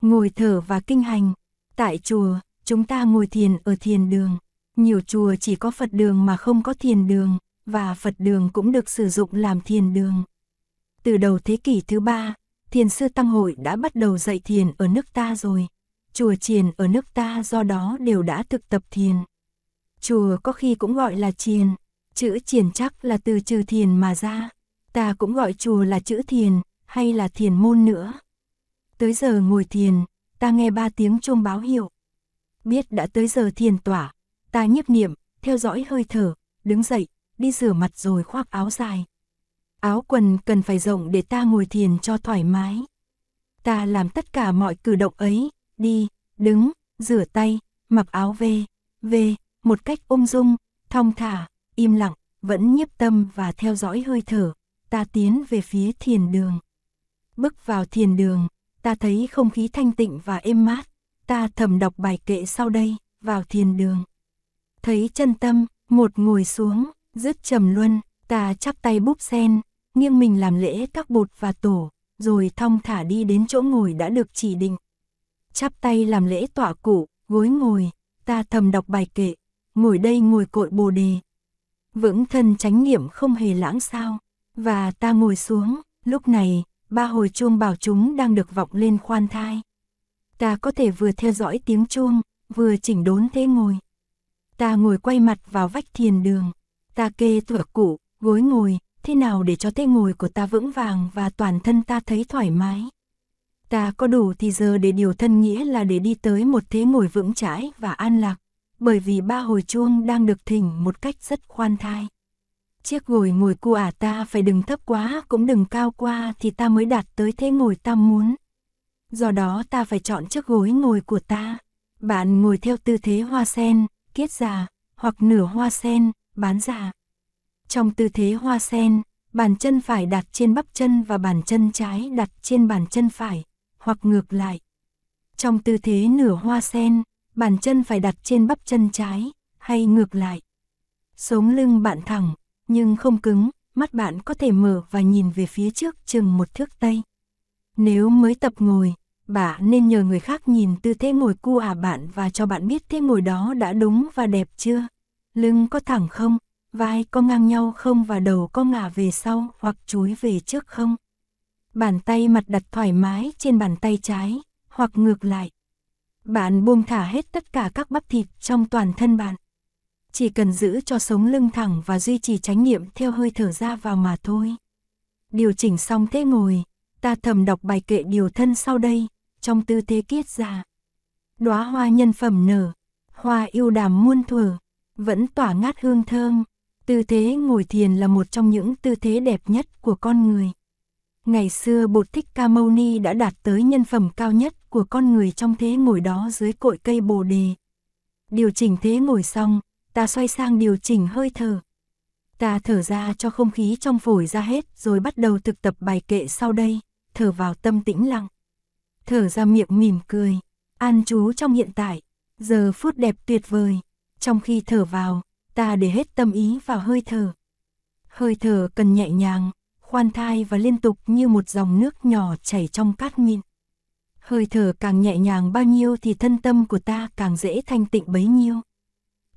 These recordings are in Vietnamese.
ngồi thở và kinh hành. Tại chùa, chúng ta ngồi thiền ở thiền đường. Nhiều chùa chỉ có Phật đường mà không có thiền đường, và Phật đường cũng được sử dụng làm thiền đường. Từ đầu thế kỷ thứ ba, thiền sư Tăng Hội đã bắt đầu dạy thiền ở nước ta rồi. Chùa chiền ở nước ta do đó đều đã thực tập thiền. Chùa có khi cũng gọi là chiền, chữ chiền chắc là từ trừ thiền mà ra. Ta cũng gọi chùa là chữ thiền, hay là thiền môn nữa. Tới giờ ngồi thiền, ta nghe ba tiếng chuông báo hiệu. Biết đã tới giờ thiền tỏa, ta nhiếp niệm, theo dõi hơi thở, đứng dậy, đi rửa mặt rồi khoác áo dài. Áo quần cần phải rộng để ta ngồi thiền cho thoải mái. Ta làm tất cả mọi cử động ấy, đi, đứng, rửa tay, mặc áo về, về, một cách ung dung, thong thả, im lặng, vẫn nhiếp tâm và theo dõi hơi thở, ta tiến về phía thiền đường. Bước vào thiền đường, ta thấy không khí thanh tịnh và êm mát, ta thầm đọc bài kệ sau đây, vào thiền đường. Thấy chân tâm, một ngồi xuống, dứt trầm luân, ta chắp tay búp sen, nghiêng mình làm lễ các bột và tổ, rồi thong thả đi đến chỗ ngồi đã được chỉ định. Chắp tay làm lễ tọa cụ, gối ngồi, ta thầm đọc bài kệ, ngồi đây ngồi cội bồ đề. Vững thân chánh niệm không hề lãng sao, và ta ngồi xuống, lúc này, ba hồi chuông bảo chúng đang được vọng lên khoan thai. Ta có thể vừa theo dõi tiếng chuông, vừa chỉnh đốn thế ngồi. Ta ngồi quay mặt vào vách thiền đường, ta kê tựa cụ, gối ngồi, thế nào để cho thế ngồi của ta vững vàng và toàn thân ta thấy thoải mái. Ta có đủ thì giờ để điều thân nghĩa là để đi tới một thế ngồi vững chãi và an lạc, bởi vì ba hồi chuông đang được thỉnh một cách rất khoan thai. Chiếc gối ngồi của ả à ta phải đừng thấp quá cũng đừng cao qua thì ta mới đạt tới thế ngồi ta muốn. Do đó ta phải chọn chiếc gối ngồi của ta. Bạn ngồi theo tư thế hoa sen, kiết già, hoặc nửa hoa sen, bán già. Trong tư thế hoa sen, bàn chân phải đặt trên bắp chân và bàn chân trái đặt trên bàn chân phải, hoặc ngược lại. Trong tư thế nửa hoa sen, bàn chân phải đặt trên bắp chân trái, hay ngược lại. Sống lưng bạn thẳng, nhưng không cứng, mắt bạn có thể mở và nhìn về phía trước chừng một thước tây. Nếu mới tập ngồi, bạn nên nhờ người khác nhìn tư thế ngồi cu à bạn và cho bạn biết thế ngồi đó đã đúng và đẹp chưa. Lưng có thẳng không, vai có ngang nhau không và đầu có ngả về sau hoặc chúi về trước không. Bàn tay mặt đặt thoải mái trên bàn tay trái, hoặc ngược lại. Bạn buông thả hết tất cả các bắp thịt trong toàn thân bạn. Chỉ cần giữ cho sống lưng thẳng và duy trì chánh niệm theo hơi thở ra vào mà thôi. Điều chỉnh xong thế ngồi, ta thầm đọc bài kệ điều thân sau đây, trong tư thế kiết già Đóa hoa nhân phẩm nở, hoa yêu đàm muôn thuở, vẫn tỏa ngát hương thơm. Tư thế ngồi thiền là một trong những tư thế đẹp nhất của con người. Ngày xưa Bột Thích Ca Mâu Ni đã đạt tới nhân phẩm cao nhất của con người trong thế ngồi đó dưới cội cây bồ đề. Điều chỉnh thế ngồi xong, ta xoay sang điều chỉnh hơi thở. Ta thở ra cho không khí trong phổi ra hết rồi bắt đầu thực tập bài kệ sau đây, thở vào tâm tĩnh lặng. Thở ra miệng mỉm cười, an trú trong hiện tại, giờ phút đẹp tuyệt vời. Trong khi thở vào, ta để hết tâm ý vào hơi thở. Hơi thở cần nhẹ nhàng, khoan thai và liên tục như một dòng nước nhỏ chảy trong cát mịn. Hơi thở càng nhẹ nhàng bao nhiêu thì thân tâm của ta càng dễ thanh tịnh bấy nhiêu.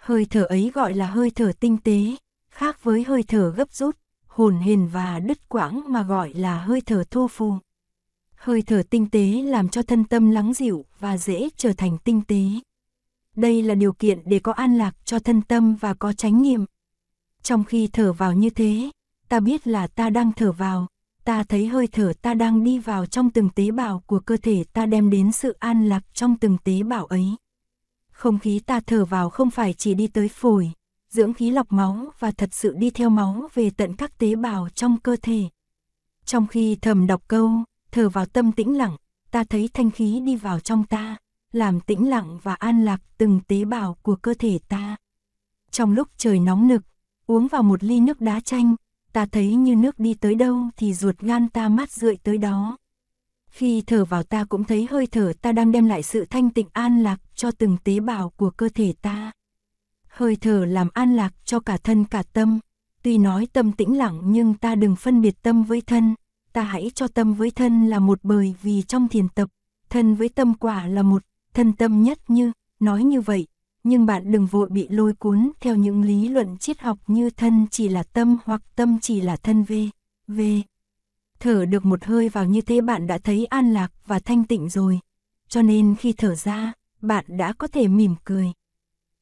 Hơi thở ấy gọi là hơi thở tinh tế, khác với hơi thở gấp rút, hồn hền và đứt quãng mà gọi là hơi thở thô phù. Hơi thở tinh tế làm cho thân tâm lắng dịu và dễ trở thành tinh tế. Đây là điều kiện để có an lạc cho thân tâm và có chánh niệm. Trong khi thở vào như thế, ta biết là ta đang thở vào, ta thấy hơi thở ta đang đi vào trong từng tế bào của cơ thể ta đem đến sự an lạc trong từng tế bào ấy. Không khí ta thở vào không phải chỉ đi tới phổi, dưỡng khí lọc máu và thật sự đi theo máu về tận các tế bào trong cơ thể. Trong khi thầm đọc câu, thở vào tâm tĩnh lặng, ta thấy thanh khí đi vào trong ta, làm tĩnh lặng và an lạc từng tế bào của cơ thể ta. Trong lúc trời nóng nực, uống vào một ly nước đá chanh, ta thấy như nước đi tới đâu thì ruột gan ta mát rượi tới đó. Khi thở vào ta cũng thấy hơi thở ta đang đem lại sự thanh tịnh an lạc cho từng tế bào của cơ thể ta. Hơi thở làm an lạc cho cả thân cả tâm. Tuy nói tâm tĩnh lặng nhưng ta đừng phân biệt tâm với thân. Ta hãy cho tâm với thân là một bởi vì trong thiền tập, thân với tâm quả là một, thân tâm nhất như, nói như vậy, nhưng bạn đừng vội bị lôi cuốn theo những lý luận triết học như thân chỉ là tâm hoặc tâm chỉ là thân v, v. Thở được một hơi vào như thế bạn đã thấy an lạc và thanh tịnh rồi, cho nên khi thở ra, bạn đã có thể mỉm cười.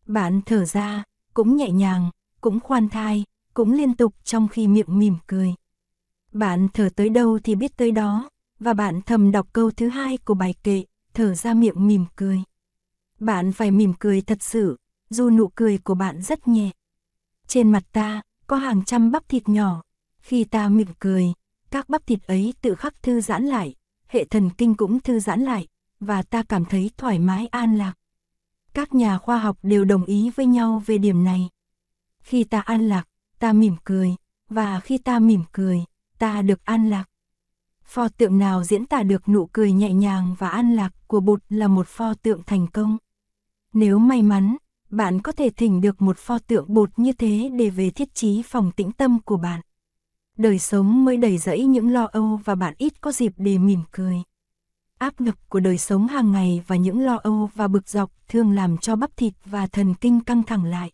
Bạn thở ra, cũng nhẹ nhàng, cũng khoan thai, cũng liên tục trong khi miệng mỉm cười. Bạn thở tới đâu thì biết tới đó, và bạn thầm đọc câu thứ hai của bài kệ, thở ra miệng mỉm cười. Bạn phải mỉm cười thật sự, dù nụ cười của bạn rất nhẹ. Trên mặt ta, có hàng trăm bắp thịt nhỏ. Khi ta mỉm cười, các bắp thịt ấy tự khắc thư giãn lại, hệ thần kinh cũng thư giãn lại, và ta cảm thấy thoải mái an lạc. Các nhà khoa học đều đồng ý với nhau về điểm này. Khi ta an lạc, ta mỉm cười, và khi ta mỉm cười, ta được an lạc. Pho tượng nào diễn tả được nụ cười nhẹ nhàng và an lạc của Bụt là một pho tượng thành công. Nếu may mắn, bạn có thể thỉnh được một pho tượng bột như thế để về thiết trí phòng tĩnh tâm của bạn. Đời sống mới đầy rẫy những lo âu và bạn ít có dịp để mỉm cười. Áp lực của đời sống hàng ngày và những lo âu và bực dọc thường làm cho bắp thịt và thần kinh căng thẳng lại.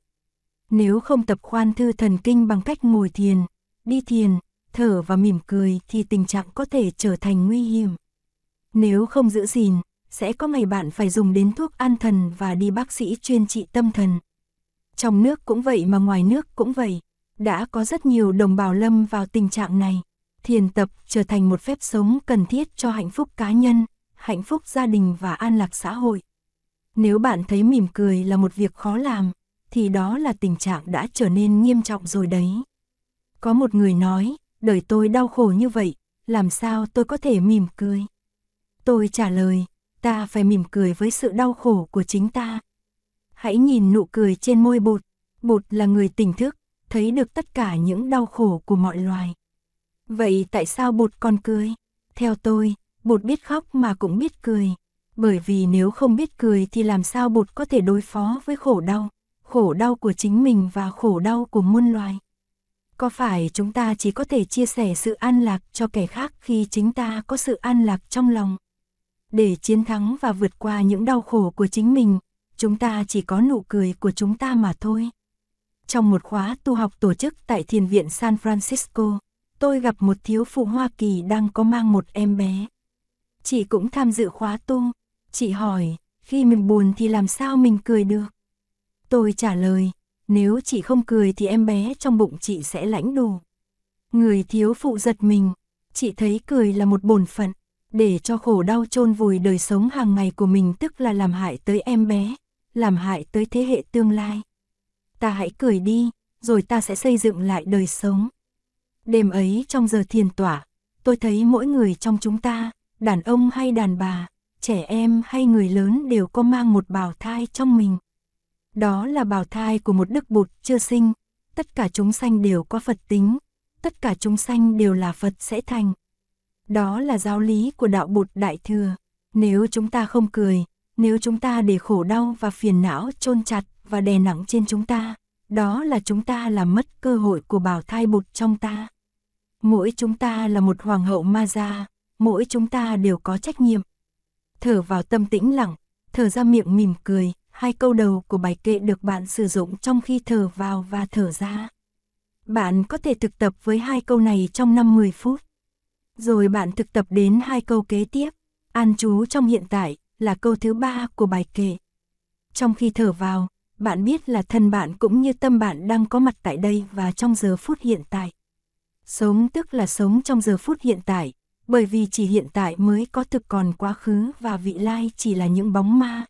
Nếu không tập khoan thư thần kinh bằng cách ngồi thiền, đi thiền, thở và mỉm cười thì tình trạng có thể trở thành nguy hiểm. Nếu không giữ gìn, sẽ có ngày bạn phải dùng đến thuốc an thần và đi bác sĩ chuyên trị tâm thần. Trong nước cũng vậy mà ngoài nước cũng vậy. Đã có rất nhiều đồng bào lâm vào tình trạng này. Thiền tập trở thành một phép sống cần thiết cho hạnh phúc cá nhân, hạnh phúc gia đình và an lạc xã hội. Nếu bạn thấy mỉm cười là một việc khó làm, thì đó là tình trạng đã trở nên nghiêm trọng rồi đấy. Có một người nói, đời tôi đau khổ như vậy, làm sao tôi có thể mỉm cười? Tôi trả lời, ta phải mỉm cười với sự đau khổ của chính ta. Hãy nhìn nụ cười trên môi bột, bột là người tỉnh thức, thấy được tất cả những đau khổ của mọi loài. Vậy tại sao bột còn cười? Theo tôi, bột biết khóc mà cũng biết cười. Bởi vì nếu không biết cười thì làm sao bột có thể đối phó với khổ đau, khổ đau của chính mình và khổ đau của muôn loài. Có phải chúng ta chỉ có thể chia sẻ sự an lạc cho kẻ khác khi chính ta có sự an lạc trong lòng? Để chiến thắng và vượt qua những đau khổ của chính mình, chúng ta chỉ có nụ cười của chúng ta mà thôi. Trong một khóa tu học tổ chức tại Thiền viện San Francisco, tôi gặp một thiếu phụ Hoa Kỳ đang có mang một em bé. Chị cũng tham dự khóa tu. Chị hỏi, khi mình buồn thì làm sao mình cười được? Tôi trả lời, nếu chị không cười thì em bé trong bụng chị sẽ lãnh đủ. Người thiếu phụ giật mình, chị thấy cười là một bổn phận, để cho khổ đau chôn vùi đời sống hàng ngày của mình tức là làm hại tới em bé, làm hại tới thế hệ tương lai. Ta hãy cười đi, rồi ta sẽ xây dựng lại đời sống. Đêm ấy trong giờ thiền tỏa, tôi thấy mỗi người trong chúng ta, đàn ông hay đàn bà, trẻ em hay người lớn đều có mang một bào thai trong mình. Đó là bào thai của một đức bụt chưa sinh, tất cả chúng sanh đều có Phật tính, tất cả chúng sanh đều là Phật sẽ thành. Đó là giáo lý của đạo bụt đại thừa. Nếu chúng ta không cười, nếu chúng ta để khổ đau và phiền não chôn chặt và đè nặng trên chúng ta, đó là chúng ta làm mất cơ hội của bào thai bụt trong ta. Mỗi chúng ta là một hoàng hậu ma gia, mỗi chúng ta đều có trách nhiệm. Thở vào tâm tĩnh lặng, thở ra miệng mỉm cười, hai câu đầu của bài kệ được bạn sử dụng trong khi thở vào và thở ra. Bạn có thể thực tập với hai câu này trong 5-10 phút. Rồi bạn thực tập đến hai câu kế tiếp, an chú trong hiện tại, là câu thứ ba của bài kệ. Trong khi thở vào, bạn biết là thân bạn cũng như tâm bạn đang có mặt tại đây và trong giờ phút hiện tại. Sống tức là sống trong giờ phút hiện tại, bởi vì chỉ hiện tại mới có thực còn quá khứ và vị lai chỉ là những bóng ma.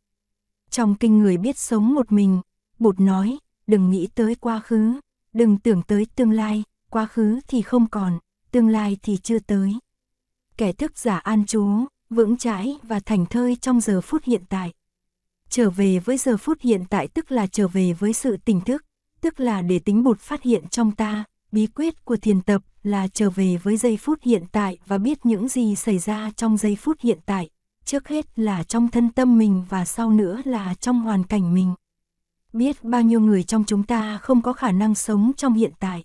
Trong kinh người biết sống một mình, Bụt nói, đừng nghĩ tới quá khứ, đừng tưởng tới tương lai, quá khứ thì không còn, tương lai thì chưa tới. Kẻ thức giả an trú, vững chãi và thành thơi trong giờ phút hiện tại. Trở về với giờ phút hiện tại tức là trở về với sự tỉnh thức, tức là để tính bụt phát hiện trong ta, bí quyết của thiền tập là trở về với giây phút hiện tại và biết những gì xảy ra trong giây phút hiện tại, trước hết là trong thân tâm mình và sau nữa là trong hoàn cảnh mình. Biết bao nhiêu người trong chúng ta không có khả năng sống trong hiện tại.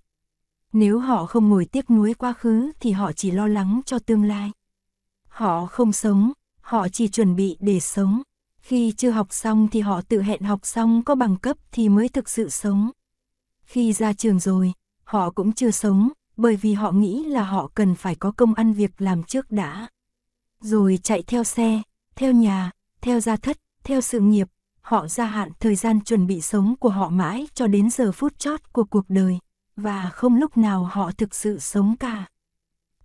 Nếu họ không ngồi tiếc nuối quá khứ thì họ chỉ lo lắng cho tương lai. Họ không sống, họ chỉ chuẩn bị để sống. Khi chưa học xong thì họ tự hẹn học xong có bằng cấp thì mới thực sự sống. Khi ra trường rồi, họ cũng chưa sống, bởi vì họ nghĩ là họ cần phải có công ăn việc làm trước đã. Rồi chạy theo xe, theo nhà, theo gia thất, theo sự nghiệp, họ gia hạn thời gian chuẩn bị sống của họ mãi cho đến giờ phút chót của cuộc đời, và không lúc nào họ thực sự sống cả.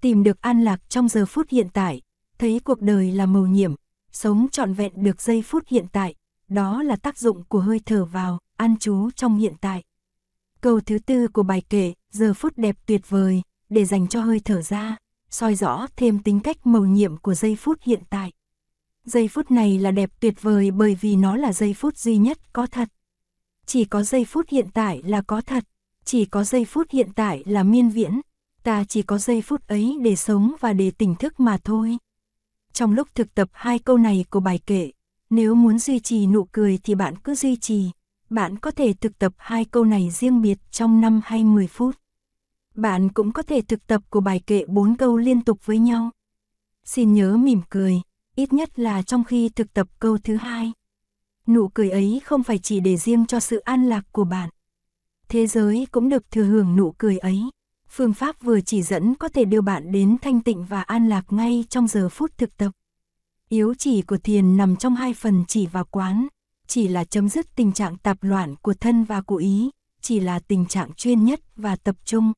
Tìm được an lạc trong giờ phút hiện tại, thấy cuộc đời là mầu nhiệm, sống trọn vẹn được giây phút hiện tại, đó là tác dụng của hơi thở vào, an trú trong hiện tại. Câu thứ tư của bài kể, giờ phút đẹp tuyệt vời, để dành cho hơi thở ra, soi rõ thêm tính cách mầu nhiệm của giây phút hiện tại. Giây phút này là đẹp tuyệt vời bởi vì nó là giây phút duy nhất có thật. Chỉ có giây phút hiện tại là có thật, chỉ có giây phút hiện tại là miên viễn, ta chỉ có giây phút ấy để sống và để tỉnh thức mà thôi. Trong lúc thực tập hai câu này của bài kệ, nếu muốn duy trì nụ cười thì bạn cứ duy trì, bạn có thể thực tập hai câu này riêng biệt trong 5 hay 10 phút. Bạn cũng có thể thực tập của bài kệ bốn câu liên tục với nhau. Xin nhớ mỉm cười, ít nhất là trong khi thực tập câu thứ hai. Nụ cười ấy không phải chỉ để riêng cho sự an lạc của bạn. Thế giới cũng được thừa hưởng nụ cười ấy. Phương pháp vừa chỉ dẫn có thể đưa bạn đến thanh tịnh và an lạc ngay trong giờ phút thực tập. Yếu chỉ của thiền nằm trong hai phần chỉ và quán, chỉ là chấm dứt tình trạng tạp loạn của thân và của ý, chỉ là tình trạng chuyên nhất và tập trung.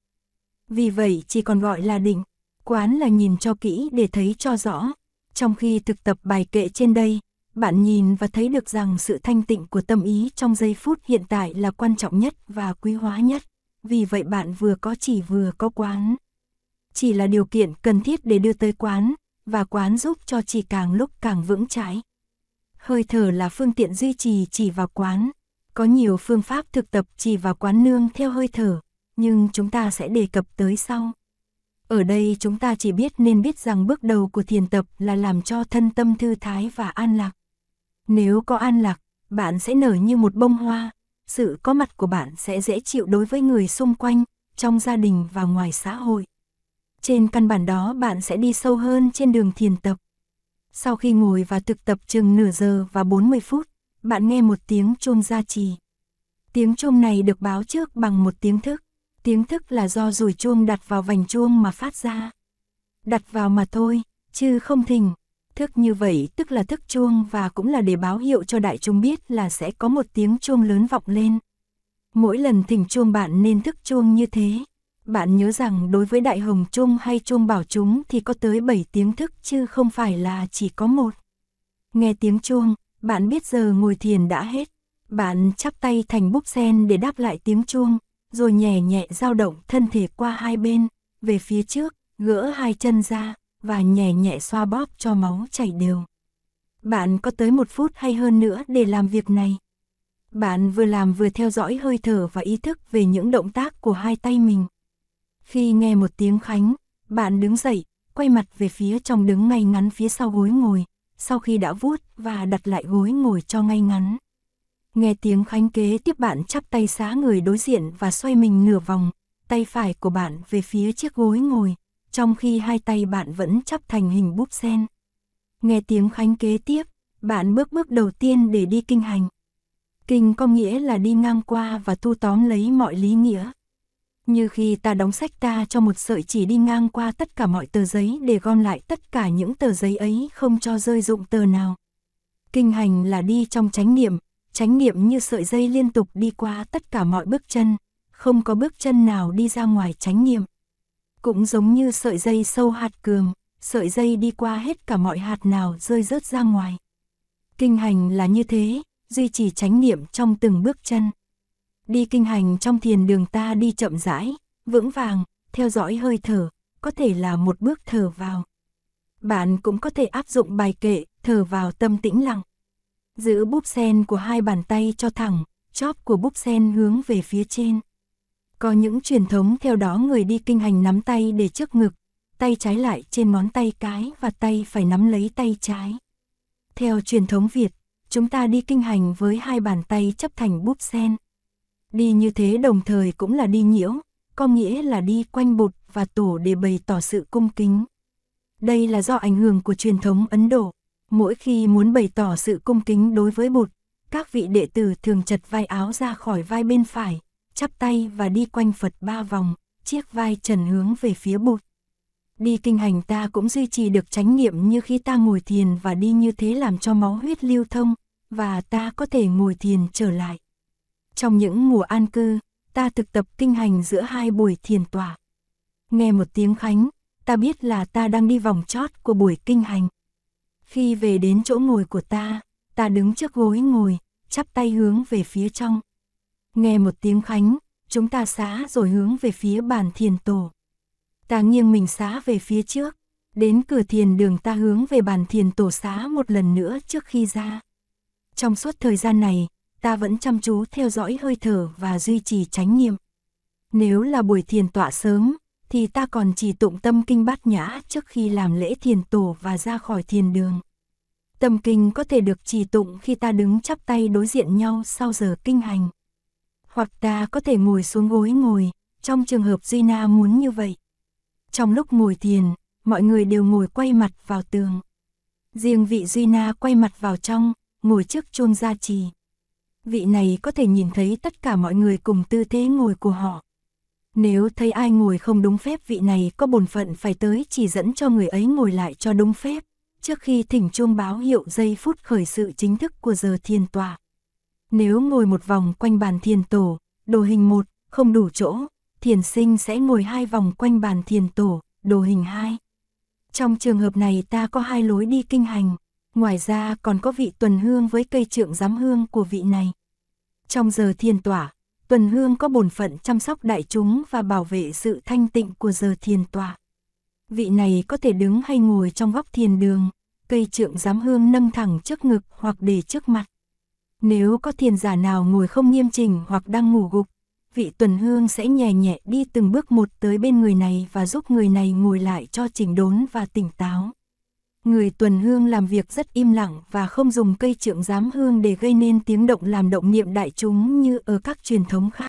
Vì vậy chỉ còn gọi là định, quán là nhìn cho kỹ để thấy cho rõ. Trong khi thực tập bài kệ trên đây, bạn nhìn và thấy được rằng sự thanh tịnh của tâm ý trong giây phút hiện tại là quan trọng nhất và quý hóa nhất. Vì vậy bạn vừa có chỉ vừa có quán. Chỉ là điều kiện cần thiết để đưa tới quán, và quán giúp cho chỉ càng lúc càng vững chãi. Hơi thở là phương tiện duy trì chỉ vào quán. Có nhiều phương pháp thực tập chỉ vào quán nương theo hơi thở, nhưng chúng ta sẽ đề cập tới sau. Ở đây chúng ta chỉ biết nên biết rằng bước đầu của thiền tập là làm cho thân tâm thư thái và an lạc. Nếu có an lạc, bạn sẽ nở như một bông hoa, sự có mặt của bạn sẽ dễ chịu đối với người xung quanh, trong gia đình và ngoài xã hội. Trên căn bản đó bạn sẽ đi sâu hơn trên đường thiền tập. Sau khi ngồi và thực tập chừng nửa giờ và 40 phút, bạn nghe một tiếng chuông gia trì. Tiếng chuông này được báo trước bằng một tiếng thức. Tiếng thức là do rủi chuông đặt vào vành chuông mà phát ra. Đặt vào mà thôi, chứ không thình. Thức như vậy tức là thức chuông và cũng là để báo hiệu cho đại chúng biết là sẽ có một tiếng chuông lớn vọng lên. Mỗi lần thỉnh chuông bạn nên thức chuông như thế. Bạn nhớ rằng đối với đại hồng chuông hay chuông bảo chúng thì có tới 7 tiếng thức chứ không phải là chỉ có một. Nghe tiếng chuông, bạn biết giờ ngồi thiền đã hết. Bạn chắp tay thành búp sen để đáp lại tiếng chuông, rồi nhẹ nhẹ dao động thân thể qua hai bên, về phía trước, gỡ hai chân ra, và nhẹ nhẹ xoa bóp cho máu chảy đều. Bạn có tới một phút hay hơn nữa để làm việc này. Bạn vừa làm vừa theo dõi hơi thở và ý thức về những động tác của hai tay mình. Khi nghe một tiếng khánh, bạn đứng dậy, quay mặt về phía trong đứng ngay ngắn phía sau gối ngồi, sau khi đã vuốt và đặt lại gối ngồi cho ngay ngắn. Nghe tiếng khánh kế tiếp bạn chắp tay xá người đối diện và xoay mình nửa vòng, tay phải của bạn về phía chiếc gối ngồi, trong khi hai tay bạn vẫn chắp thành hình búp sen. Nghe tiếng khánh kế tiếp, bạn bước bước đầu tiên để đi kinh hành. Kinh có nghĩa là đi ngang qua và thu tóm lấy mọi lý nghĩa. Như khi ta đóng sách ta cho một sợi chỉ đi ngang qua tất cả mọi tờ giấy để gom lại tất cả những tờ giấy ấy không cho rơi dụng tờ nào. Kinh hành là đi trong chánh niệm, chánh niệm như sợi dây liên tục đi qua tất cả mọi bước chân, không có bước chân nào đi ra ngoài chánh niệm. Cũng giống như sợi dây sâu hạt cường, sợi dây đi qua hết cả mọi hạt nào rơi rớt ra ngoài. Kinh hành là như thế, duy trì chánh niệm trong từng bước chân. Đi kinh hành trong thiền đường ta đi chậm rãi, vững vàng, theo dõi hơi thở, có thể là một bước thở vào. Bạn cũng có thể áp dụng bài kệ, thở vào tâm tĩnh lặng. Giữ búp sen của hai bàn tay cho thẳng, chóp của búp sen hướng về phía trên. Có những truyền thống theo đó người đi kinh hành nắm tay để trước ngực, tay trái lại trên ngón tay cái và tay phải nắm lấy tay trái. Theo truyền thống Việt, chúng ta đi kinh hành với hai bàn tay chấp thành búp sen. Đi như thế đồng thời cũng là đi nhiễu, có nghĩa là đi quanh bụt và tổ để bày tỏ sự cung kính. Đây là do ảnh hưởng của truyền thống Ấn Độ. Mỗi khi muốn bày tỏ sự cung kính đối với Bụt, các vị đệ tử thường chật vai áo ra khỏi vai bên phải, chắp tay và đi quanh Phật ba vòng, chiếc vai trần hướng về phía Bụt. Đi kinh hành ta cũng duy trì được chánh niệm như khi ta ngồi thiền và đi như thế làm cho máu huyết lưu thông, và ta có thể ngồi thiền trở lại. Trong những mùa an cư, ta thực tập kinh hành giữa hai buổi thiền tỏa. Nghe một tiếng khánh, ta biết là ta đang đi vòng chót của buổi kinh hành. Khi về đến chỗ ngồi của ta, ta đứng trước gối ngồi, chắp tay hướng về phía trong. Nghe một tiếng khánh, chúng ta xá rồi hướng về phía bàn thiền tổ. Ta nghiêng mình xá về phía trước, đến cửa thiền đường ta hướng về bàn thiền tổ xá một lần nữa trước khi ra. Trong suốt thời gian này, ta vẫn chăm chú theo dõi hơi thở và duy trì chánh niệm. Nếu là buổi thiền tọa sớm, thì ta còn chỉ tụng tâm kinh bát nhã trước khi làm lễ thiền tổ và ra khỏi thiền đường. Tâm kinh có thể được trì tụng khi ta đứng chắp tay đối diện nhau sau giờ kinh hành. Hoặc ta có thể ngồi xuống gối ngồi, trong trường hợp Duy Na muốn như vậy. Trong lúc ngồi thiền, mọi người đều ngồi quay mặt vào tường. Riêng vị Duy Na quay mặt vào trong, ngồi trước chuông gia trì. Vị này có thể nhìn thấy tất cả mọi người cùng tư thế ngồi của họ. Nếu thấy ai ngồi không đúng phép vị này có bổn phận phải tới chỉ dẫn cho người ấy ngồi lại cho đúng phép, trước khi thỉnh chuông báo hiệu giây phút khởi sự chính thức của giờ thiền tọa. Nếu ngồi một vòng quanh bàn thiền tổ, đồ hình một, không đủ chỗ, thiền sinh sẽ ngồi hai vòng quanh bàn thiền tổ, đồ hình hai. Trong trường hợp này ta có hai lối đi kinh hành, ngoài ra còn có vị tuần hương với cây trượng giám hương của vị này. Trong giờ thiền tỏa, tuần hương có bổn phận chăm sóc đại chúng và bảo vệ sự thanh tịnh của giờ thiền tỏa. Vị này có thể đứng hay ngồi trong góc thiền đường, cây trượng giám hương nâng thẳng trước ngực hoặc để trước mặt. Nếu có thiền giả nào ngồi không nghiêm chỉnh hoặc đang ngủ gục, vị tuần hương sẽ nhẹ nhẹ đi từng bước một tới bên người này và giúp người này ngồi lại cho chỉnh đốn và tỉnh táo. Người tuần hương làm việc rất im lặng và không dùng cây trượng giám hương để gây nên tiếng động làm động niệm đại chúng như ở các truyền thống khác.